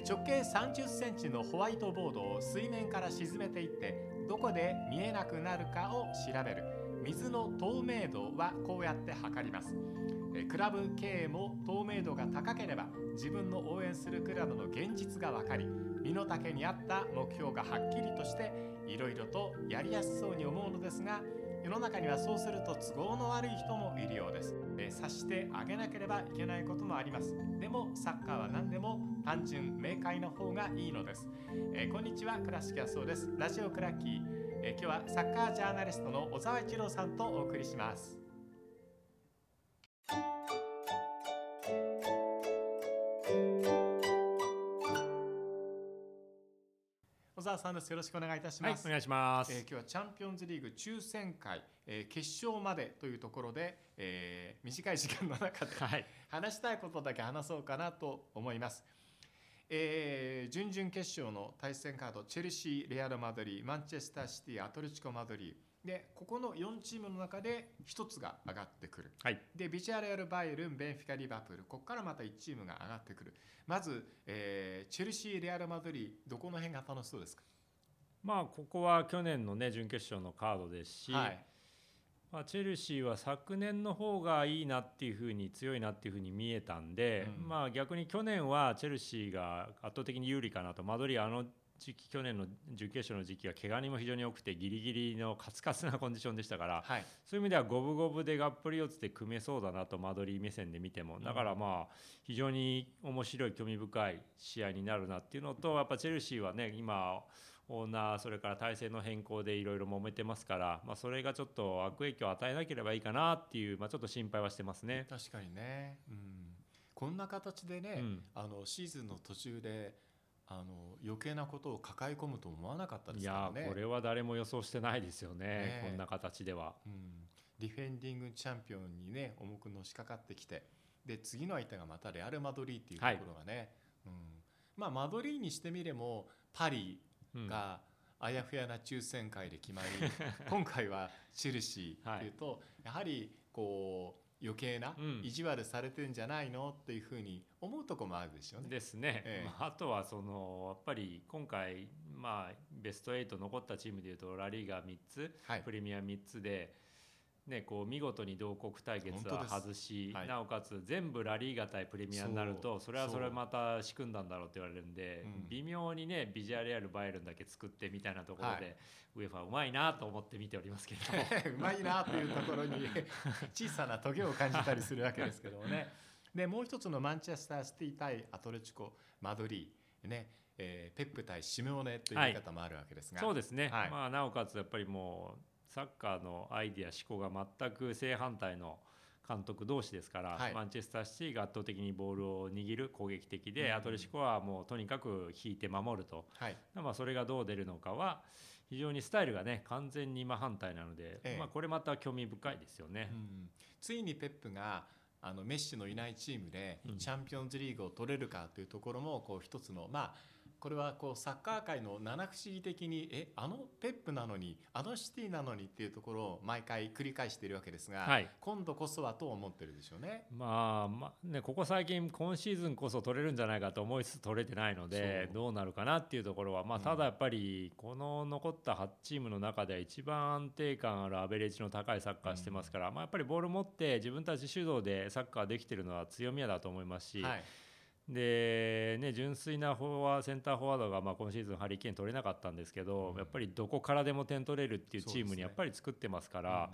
直径30センチのホワイトボードを水面から沈めていってどこで見えなくなるかを調べる。水の透明度はこうやって測ります。クラブ経営も透明度が高ければ自分の応援するクラブの現実が分かり身の丈に合った目標がはっきりとしていろいろとやりやすそうに思うのですがの中にはそうすると都合の悪い人もいるようです、え察してあげなければいけないこともあります。でもサッカーは何でも単純明快な方がいいのです、えー、こんにちは倉敷康夫です。ラジオクラッキー、えー、今日はサッカージャーナリストの小沢一郎さんとお送りします。小沢さんです。よろしくお願いいたします。はい、お願いします、えー、今日はチャンピオンズリーグ抽選会、えー、決勝までというところで、えー、短い時間の中で、はい、話したいことだけ話そうかなと思います。えー、準々決勝の対戦カードチェルシー、レアル・マドリーマンチェスターシティアトレチコ・マドリーでここの4チームの中で1つが上がってくる、はい、でビジュアル・バイエルンベンフィカ・リバプール。ここからまた1チームが上がってくる。まず、えー、チェルシーレアル・マドリー。どこの辺が楽しそうですか？まあここは去年のね準決勝のカードですし、はい、まあ、チェルシーは昨年の方がいいなっていうふうに強いなっていうふうに見えたんで、うん、まあ逆に去年はチェルシーが圧倒的に有利かなと。マドリーあの時期去年の準決勝の時期は怪我人も非常に多くてギリギリのカツカツなコンディションでしたから、はい、そういう意味では五分五分でがっぷり四つで組めそうだなと間取り目線で見ても。だからまあ非常に面白い興味深い試合になるなっていうのとやっぱチェルシーはね今オーナーそれから体制の変更でいろいろ揉めてますから、まあ、それがちょっと悪影響を与えなければいいかなっていう、まあ、ちょっと心配はしてますね。確かにね、うん、こんな形でね、うん、あのシーズンの途中であの余計なことを抱え込むと思わなかったですからね。いやこれは誰も予想してないですよね、ねこんな形では、うん。ディフェンディングチャンピオンにね重くのしかかってきてで次の相手がまたレアル・マドリーっていうところがね、はい、うん。まあ、マドリーにしてみれもパリがあやふやな抽選会で決まり、今回はチェルシーというと、やはりこう余計な意地悪されてんじゃないの？っていうふうに思うとこもあるでしょうね。ですね。ええ、まあ、あとはそのやっぱり今回まあベスト8残ったチームでいうとラリーガ3つ、はい、プレミア3つで。ね、こう見事に同国対決は外し、はい、なおかつ全部ラリーガ対プレミアになるとそれはそれまた仕組んだんだろうって言われるんで、う。ん、微妙にねビジュアルアルバイエルンだけ作ってみたいなところで、はい、ウェファーうまいなと思って見ておりますけど。うまいなというところに 小さなトゲを感じたりするわけですけどもね。でもう一つのマンチェスターシティ対アトレチコマドリーねえー、ペップ対シメオネという言い方もあるわけですが、はい、そうですね、はい、まあ、なおかつやっぱりもうサッカーのアイディア思考が全く正反対の監督同士ですから、はい、マンチェスターシティが圧倒的にボールを握る攻撃的で、うん、アトレシコはもうとにかく引いて守ると、はい、まあ、それがどう出るのかは非常にスタイルがね完全に真反対なので、ええ、まあ、これまた興味深いですよね。うん、ついにペップがあのメッシのいないチームでチャンピオンズリーグを取れるかというところもこう一つのまあこれはこうサッカー界の七不思議的にえあのペップなのにあのシティなのにっていうところを毎回繰り返しているわけですが、はい、今度こそはと思ってるでしょうね。まあ、まあねここ最近今シーズンこそ取れるんじゃないかと思いつつ取れてないのでどうなるかなっていうところは、まあ、ただやっぱりこの残った8チームの中で一番安定感あるアベレージの高いサッカーしてますから、うん、まあ、やっぱりボール持って自分たち主導でサッカーできてるのは強みだと思いますし。はいでね、純粋なフォワーセンターフォワードがまあ今シーズンハリケーン取れなかったんですけど、やっぱりどこからでも点取れるっていうチームにやっぱり作ってますから。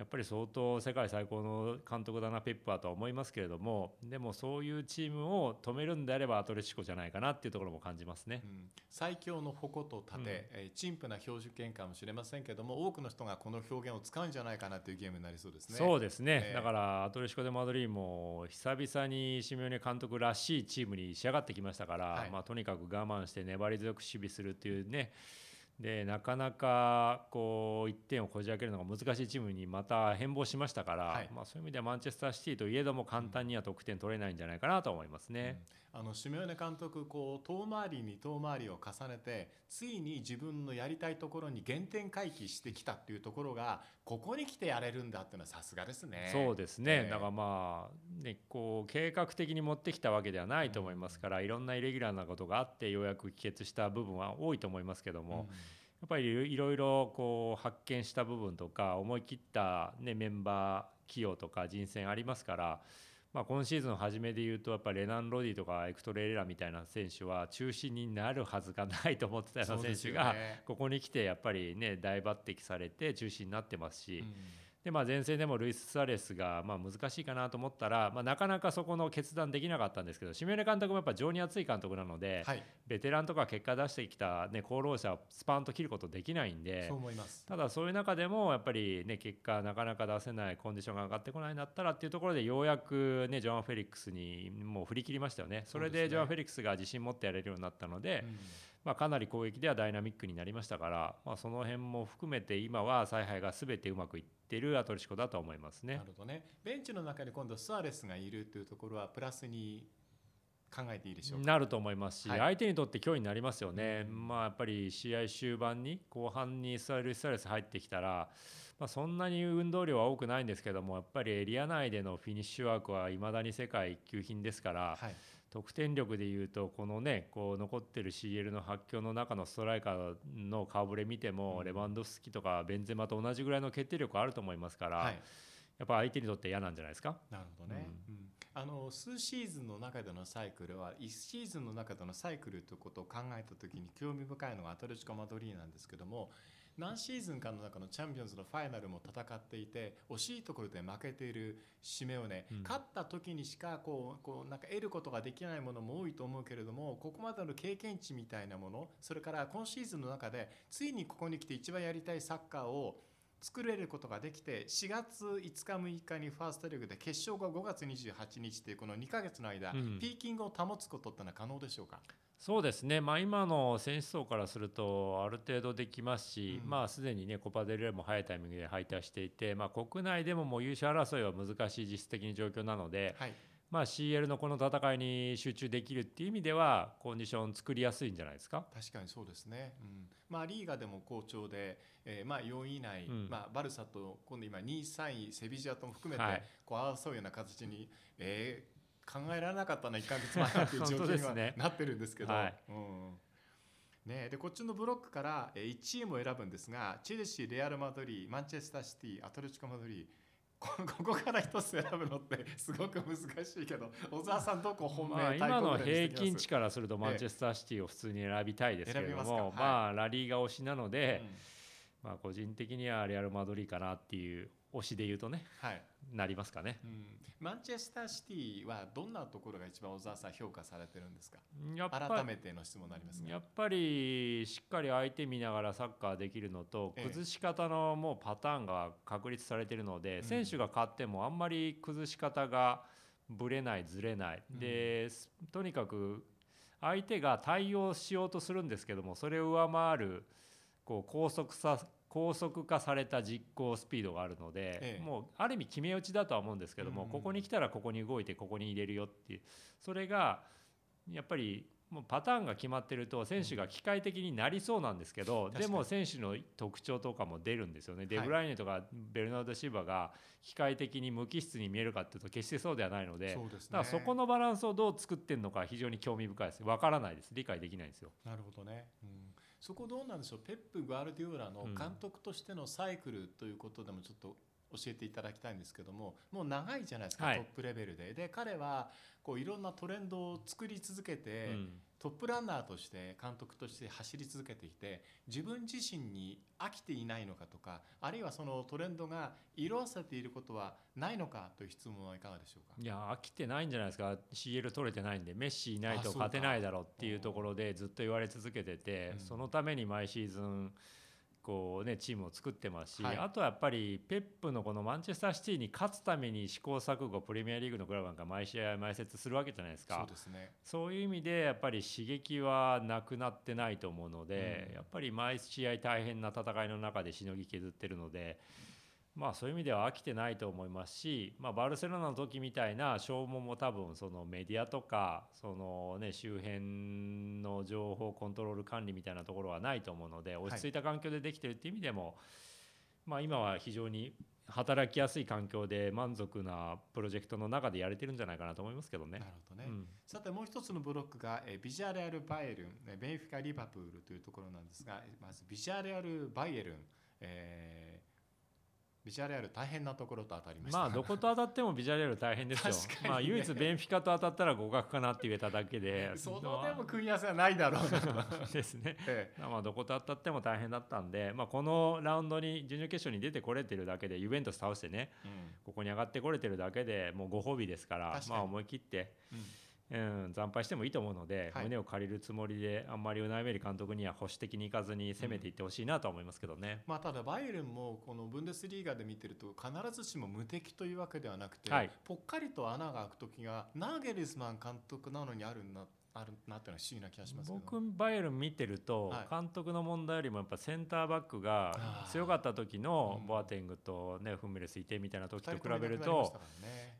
やっぱり相当世界最高の監督だなペップはとは思いますけれどもでもそういうチームを止めるんであればアトレチコじゃないかなっていうところも感じますね、うん、最強の矛と盾、うん、えー、陳腐な標準権かもしれませんけども多くの人がこの表現を使うんじゃないかなというゲームになりそうですね。そうですね、えー、だからアトレチコ・でマドリーも久々にシミオネ監督らしいチームに仕上がってきましたから、はい、まあ、とにかく我慢して粘り強く守備するっていうねでなかなかこう1点をこじ開けるのが難しいチームにまた変貌しましたから、はい、まあ、そういう意味ではマンチェスターシティといえども簡単には得点取れないんじゃないかなと思いますね。うん、あのシメオネ監督こう遠回りに遠回りを重ねてついに自分のやりたいところに原点回帰してきたっていうところがここに来てやれるんだっていうのはさすがですね。そうですね、えー、だからまあ、ね、こう計画的に持ってきたわけではないと思いますから、うん、いろんなイレギュラーなことがあってようやく帰結した部分は多いと思いますけども。うんやっぱりいろいろこう発見した部分とか思い切った、ね、メンバー起用とか人選ありますから、まあ、今シーズン初めで言うとやっぱレナン・ロディとかエクトレレラみたいな選手は中心になるはずがないと思ってたような選手がここに来てやっぱりね大抜擢されて中心になってますし。うんで、まあ、前線でもルイス・スアレスがまあ難しいかなと思ったら、まあ、なかなかそこの決断できなかったんですけどシメネ監督もやっぱ情に熱い監督なので、はい、ベテランとか結果出してきた、ね、功労者をスパンと切ることできないんでただそういう中でもやっぱり、ね、結果なかなか出せないコンディションが上がってこないんだったらっていうところでようやく、ね、ジョアン・フェリックスにもう振り切りましたよね。それでジョアン・フェリックスが自信持ってやれるようになったので、うんまあ、かなり攻撃ではダイナミックになりましたから、まあ、その辺も含めて今は采配が全てうまくいっているアトレシコだと思いますね。なるほどね。ベンチの中に今度スアレスがいるというところはプラスに考えていいでしょうなると思いますし、はい、相手にとって脅威になりますよね、うん、まあ、やっぱり試合終盤に後半にスアレス入ってきたら、まあ、そんなに運動量は多くないんですけどもやっぱりエリア内でのフィニッシュワークはいまだに世界一級品ですから。はい得点力でいうとこのねこう残ってる CL の発狂の中のストライカーの顔ぶれ見ても、レバンドフスキとかベンゼマと同じぐらいの決定力あると思いますから、はい、やっぱ相手にとって嫌なんじゃないですか？なるほどね、うん、あの数シーズンの中でのサイクルは1シーズンの中でのサイクルということを考えた時に興味深いのがアトレチコ・マドリーなんですけども何シーズンかの中のチャンピオンズのファイナルも戦っていて惜しいところで負けている締めをね、うん、勝った時にしかこうこうなんか得ることができないものも多いと思うけれどもここまでの経験値みたいなものそれから今シーズンの中でついにここに来て一番やりたいサッカーを作れることができて4月5日6日にファーストリーグで決勝が5月28日というこの2か月の間、うん、ピーキングを保つことってのは可能でしょうか？そうですね、まあ、今の選手層からするとある程度できますし、うん、まあ、すでに、ね、コパデルレも早いタイミングで敗退していて、まあ、国内でももう優勝争いは難しい実質的に状況なので、はい、まあ、CL のこの戦いに集中できるっていう意味ではコンディション作りやすいんじゃないですか？確かにそうですね、うん。まあ、リーガでも好調で、えー、まあ4位以内、うん、まあ、バルサと今度今2位3位セビジアとも含めてこう争うような形に、えー、考えられなかったのは1か月前という状況には ね、なってるんですけど。はい、うん。ね、でこっちのブロックから1位も選ぶんですがチェルシーレアル・マドリーマンチェスターシティアトレチコ・マドリー ここから一つ選ぶのってすごく難しいけど小沢さんどこ本命、まあ、今の平均値からするとマンチェスターシティを普通に選びたいですけれども、まはい、まあラリーが推しなので、うん、まあ個人的にはレアル・マドリーかなっていう推しで言うとね、はい、なりますかね、うん、マンチェスターシティはどんなところが一番小沢さん評価されてるんですか？改めての質問になりますやっぱりしっかり相手見ながらサッカーできるのと崩し方のもうパターンが確立されてるので、ええ、選手が勝ってもあんまり崩し方がぶれないずれない、うん、でとにかく相手が対応しようとするんですけどもそれを上回るこう高速さ高速化された実行スピードがあるので、ええ、もうある意味決め打ちだとは思うんですけども、うん。うん、ここに来たらここに動いてここに入れるよっていう。それがやっぱりもうパターンが決まってると選手が機械的になりそうなんですけど、でも選手の特徴とかも出るんですよね、デブライネとかベルナード・シーバが機械的に無機質に見えるかっていうと決してそうではないので、ね、だからそこのバランスをどう作ってるのか非常に興味深いです。分からないです。理解できないんですよ。なるほどね、うんそこどうなんでしょう？ペップ・グアルディオラの監督としてのサイクルということでもちょっと教えていただきたいんですけどももう長いじゃないですか、はい、トップレベルで。で彼はこういろんなトレンドを作り続けて、うん。トップランナーとして監督として走り続けていて自分自身に飽きていないのかとかあるいはそのトレンドが色あせていることはないのかという質問はいかがでしょうか？いや飽きてないんじゃないですか。CL 取れてないんでメッシいないと勝てないだろうっていうところでずっと言われ続けてて、そのために毎シーズンこうねチームを作ってますし、はい、あとはやっぱりペップのこのマンチェスターシティに勝つために試行錯誤プレミアリーグのクラブなんか毎試合毎節するわけじゃないですか。そうです、ね、そういう意味でやっぱり刺激はなくなってないと思うので、うん、やっぱり毎試合大変な戦いの中でしのぎ削ってるので。まあそういう意味では飽きてないと思いますし、まあ、バルセロナの時みたいな消耗も多分そのメディアとかその、ね、周辺の情報コントロール管理みたいなところはないと思うので落ち着いた環境でできてるっていう意味でも、まあ、今は非常に働きやすい環境で満足なプロジェクトの中でやれてるんじゃないかなと思いますけどね。なるほどね、うん、さてもう一つのブロックがえビジャレアル・バイエルンベンフィカ・リバプールというところなんですがまずビジャレアル・バイエルン、えービジュアルアル大変なところと当たりました。まあどこと当たってもビジュアルアル大変ですよ、ね、まあ唯一ベンフィカと当たったら互角かなって言えただけで。そのでも組み合わせはないだろう ですね、ええ、まあどこと当たっても大変だったんで、まあ、このラウンドに準々決勝に出てこれてるだけでユベントス倒してね、うん、ここに上がってこれてるだけでもうご褒美ですからまあ思い切って、うんうん、惨敗してもいいと思うので、はい、胸を借りるつもりであんまりウナイメリ監督には保守的にいかずに攻めていってほしいなと思いますけどね、うん、まあ、ただバイエルンもこのブンデスリーガで見てると必ずしも無敵というわけではなくて、はい、ぽっかりと穴が開く時がナーゲルスマン監督なのにあるんだあるなっていうのは不思議な気がします僕バイエルン見てると、監督の問題よりもやっぱセンターバックが強かった時のボアテングと、ね、フンメレスいてみたいな時と比べると、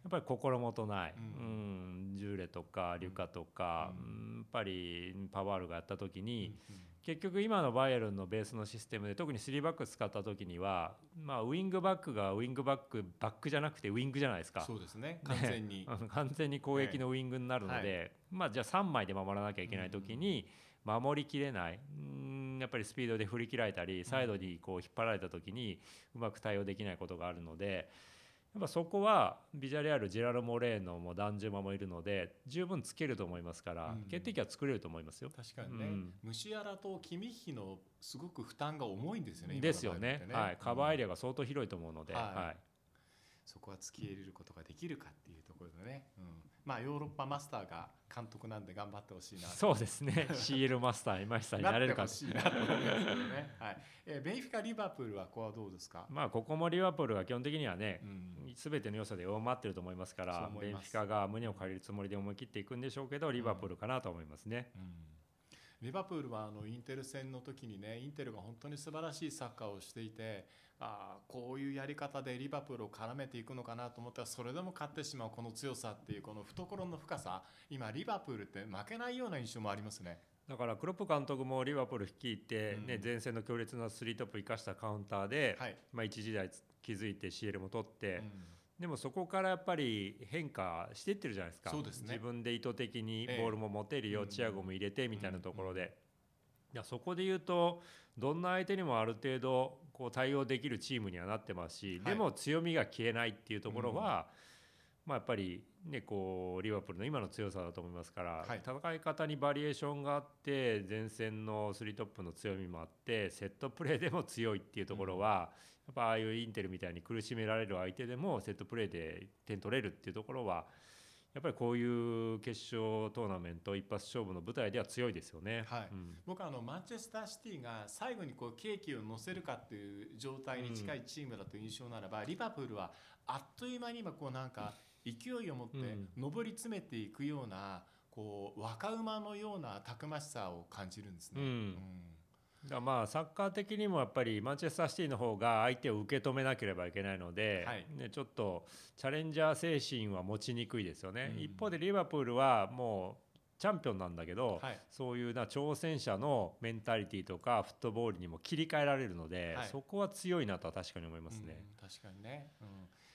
やっぱり心もとない、うん。ジューレとかリュカとか、やっぱりパワールがやった時に、結局今のバイエルンのベースのシステムで特に3バック使った時には、まあ、ウイングバックがウイングバックバックじゃなくてウイングじゃないですか。そうですね。完全に、完全に攻撃のウイングになるので、はい、まあ、じゃあ3枚で守らなきゃいけない時に守りきれない。うんやっぱりスピードで振り切られたりサイドにこう引っ張られた時にうまく対応できないことがあるので。やっぱそこはビジャレアルジェラル・モレーノもダンジュマもいるので十分つけると思いますから、うん、決定機は作れると思いますよ。確かにね、うん、ムシアラとキミッヒのすごく負担が重いんですよねですよね、ね、はい、カバーエリアが相当広いと思うので、うん、はい、はい、そこは突き入れることができるかまあヨーロッパマスターが監督なんで頑張ってほしいな。そうですね。CL マスター今井さんになれるかしいなと思いますけどね、はい。えー、ベンフィカリバプールはここはどうですか？まあここもリバプールは基本的にはね、す、べ、ての良さで上回ってると思いますからベンフィカが胸を借りるつもりで思い切っていくんでしょうけどリバプールかなと思いますね、うんうんリバプールはあのインテル戦の時にねインテルが本当に素晴らしいサッカーをしていてあこういうやり方でリバプールを絡めていくのかなと思ったらそれでも勝ってしまうこの強さっていうこの懐の深さ今リバプールって負けないような印象もありますね。だからクロップ監督もリバプール率いて、ね、前線の強烈なスリートップ生かしたカウンターで、はい、まあ、一時代築いて CL も取って、うん、でもそこからやっぱり変化していってるじゃないですか。ね、自分で意図的にボールも持てるよ、えー、チアゴも入れてみたいなところで、いやそこで言うとどんな相手にもある程度こう対応できるチームにはなってますし、はい、でも強みが消えないっていうところは、うん、まあ、やっぱり、ね、こうリバプールの今の強さだと思いますから、はい、戦い方にバリエーションがあって前線のスリートップの強みもあってセットプレーでも強いっていうところは、やっぱああいうインテルみたいに苦しめられる相手でもセットプレーで点取れるっていうところはやっぱりこういう決勝トーナメント一発勝負の舞台では強いですよね。はい。うん、僕はあのマンチェスターシティが最後にこうケーキを乗せるかっていう状態に近いチームだという印象ならば、うん、リバプールはあっという間に今こうなんか勢いを持って上り詰めていくようなこう若馬のようなたくましさを感じるんですね。うん。だまあサッカー的にもやっぱりマンチェスターシティの方が相手を受け止めなければいけないので、はい、ね、ちょっとチャレンジャー精神は持ちにくいですよね、うん、一方でリバプールはもうチャンピオンなんだけど、はい、そういうな挑戦者のメンタリティーとかフットボールにも切り替えられるので、はい、そこは強いなとは確かに思いますね。うん、確かにね、うん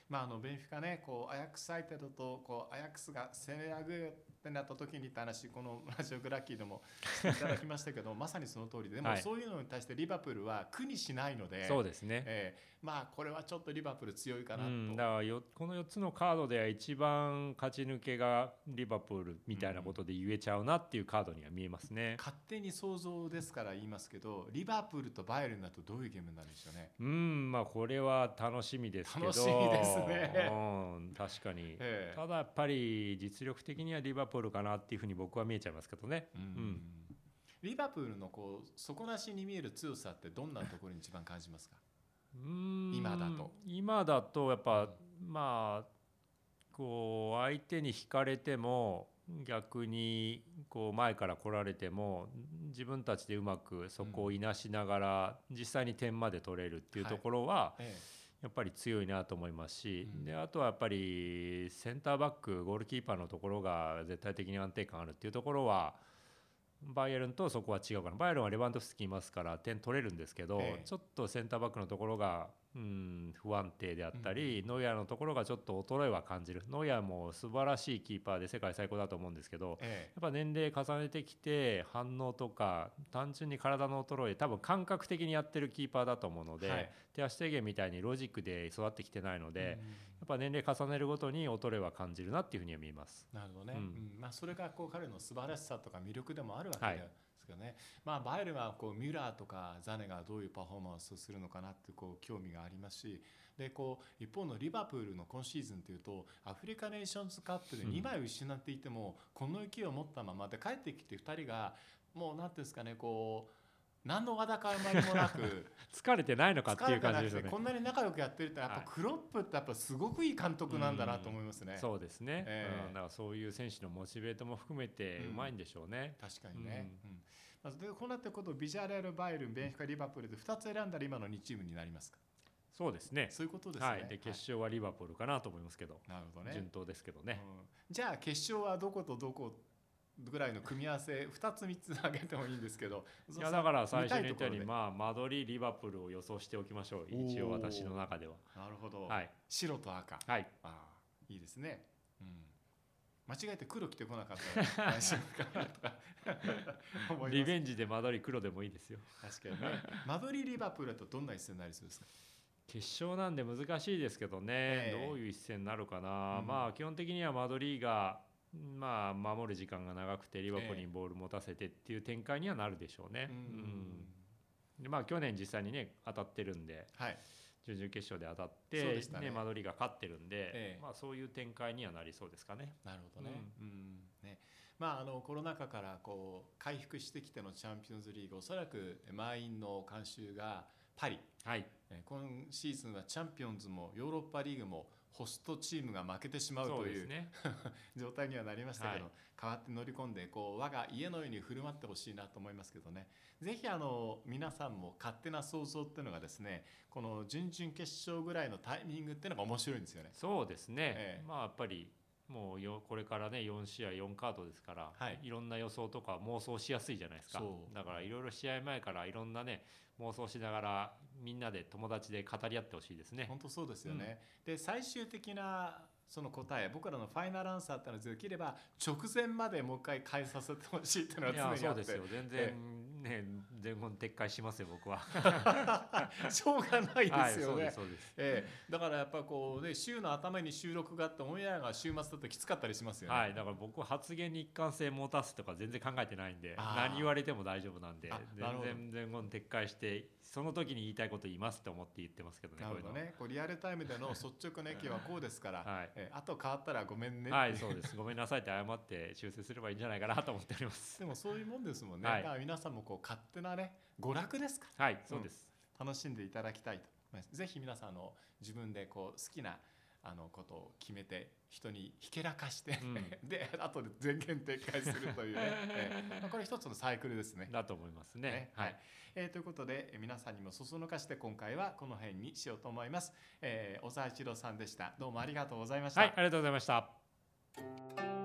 まあ、あのベンフィカねこうアヤックス相手だとこうアヤックスが攻め上げってなった時にって話この ラジオグラッキーでも いただきましたけどまさにその通りででもそういうのに対してリバプールは苦にしないのでそうですね、えー、まあこれはちょっとリバプール強いかなと、うん、だからよこの4つのカードでは一番勝ち抜けがリバプールみたいなことで言えちゃうなっていうカードには見えますね、うん、勝手に想像ですから言いますけどリバプールとバイエルンだとどういうゲームになるんでしょうね。うんまあこれは楽しみですけど。楽しみですね、うん、確かに、えー、ただやっぱり実力的にはリバプールかなっていうふうに僕は見えちゃいますけどね。うん、うん。リバプールのこう底なしに見える強さってどんなところに一番感じますか？今だと。今だとやっぱまあこう相手に引かれても逆にこう前から来られても自分たちでうまくそこをいなしながら実際に点まで取れるっていうところはやっぱり強いなと思いますしであとはやっぱりセンターバックゴールキーパーのところが絶対的に安定感あるっていうところはバイエルンとそこは違うかな。バイエルンはレバンドフスキいますから点取れるんですけど、ええ、ちょっとセンターバックのところがうん不安定であったり、うん、ノイアーのところがちょっと衰えは感じる。ノイアーも素晴らしいキーパーで世界最高だと思うんですけど、え、やっぱ年齢重ねてきて反応とか単純に体の衰え多分感覚的にやってるキーパーだと思うので、はい、手足制限みたいにロジックで育ってきてないので、うん、やっぱ年齢重ねるごとに衰えは感じるなっていうふうには見えます。なるほどね、うん、まあ、それがこう彼の素晴らしさとか魅力でもあるわけで、はいですけどね、まあ、バイエルはこうミュラーとかザネがどういうパフォーマンスをするのかなってこう興味がありますしでこう一方のリバプールの今シーズンというとアフリカネーションズカップで2枚失っていても、この勢いを持ったままで帰ってきて2人がもう何ていうんですかねこう何のわだかまりもなく 疲れてないのかっていう感じですね。こんなに仲良くやってるってやっぱクロップってやっぱすごくいい監督なんだなと思いますね、うそうですね、えー、うん、だからそういう選手のモチベートも含めてうまいんでしょうね、うん、確かにね、うん。まずでこうなってことビジュアル・バイルンベンフィカリバプールで2つ選んだら今の2チームになりますか？そうですね。そういうことですね。はい、で決勝はリバプールかなと思いますけど。なるほどね。順当ですけどね。うん、じゃあ決勝はどことどこぐらいの組み合わせ2つ3つ挙げてもいいんですけど。いやだから最初に言ったようにまあ間取りリバプールを予想しておきましょう。一応私の中では。なるほど。はい。白と赤。はい。ああいいですね。うん。間違えて黒着てこなかったら大丈夫かなとか リベンジで間取り黒でもいいですよ確かにね間取りリバプールだとどんな一戦になりそうですか？決勝なんで難しいですけどね、えー、どういう一戦になるかな、うん、まあ基本的にはマドリーがまあ守る時間が長くてリバプールにボール持たせてっていう展開にはなるでしょうね。うん、うん、でまあ去年実際にね当たってるんで、はい、準々決勝で当たってね、ね、マドリーが勝ってるんで、ええ、まあ、そういう展開にはなりそうですかね。なるほどね,、うん。ね。まあ、あのコロナ禍からこう回復してきてのチャンピオンズリーグおそらく満員の観衆がパリ、はい、今シーズンはチャンピオンズもヨーロッパリーグもホストチームが負けてしまうという、ね、状態にはなりましたけど、はい、代わって乗り込んでこう我が家のように振る舞ってほしいなと思いますけどね。ぜひあの皆さんも勝手な想像っていうのがですねこの準々決勝ぐらいのタイミングっていうのが面白いんですよね。そうですね、ええ、まあやっぱりもうよこれからね4試合4カードですから、はい、いろんな予想とか妄想しやすいじゃないですか。だからいろいろ試合前からいろんなね妄想しながらみんなで友達で語り合ってほしいですね。本当そうですよね、うん、で最終的なその答え僕らのファイナルアンサーっていうのはできれば直前までもう一回変えさせてほしいっていうのは常にあって。そうですよ。全然ね全言撤回しますよ僕は。しょうがないですよね、はい、えー、だからやっぱこうね週の頭に収録があってオンエアが週末だときつかったりしますよね。はいだから僕は発言に一貫性持たすとか全然考えてないんで何言われても大丈夫なんで全然全言撤回してその時に言いたいこと言いますって思って言ってますけどねなるほどね。こうリアルタイムでの 率直な意見はこうですから、はい。えー、あと変わったらごめんねはいそうです。ごめんなさいって謝って修正すればいいんじゃないかなと思っております。でもそういうもんですもんね、はい、皆さんもこう勝手なね娯楽ですか？はいそうです、うん、楽しんでいただきたいとぜひ皆さんの自分でこう好きなあのことを決めて人にひけらかして、うん、で後で全言撤回するというね、えー、これ一つのサイクルですね。だと思いますね。ねはい、えー、ということで皆さんにもそそのかして今回はこの辺にしようと思います。えー、小沢一郎さんでした。どうもありがとうございました。はい、ありがとうございました。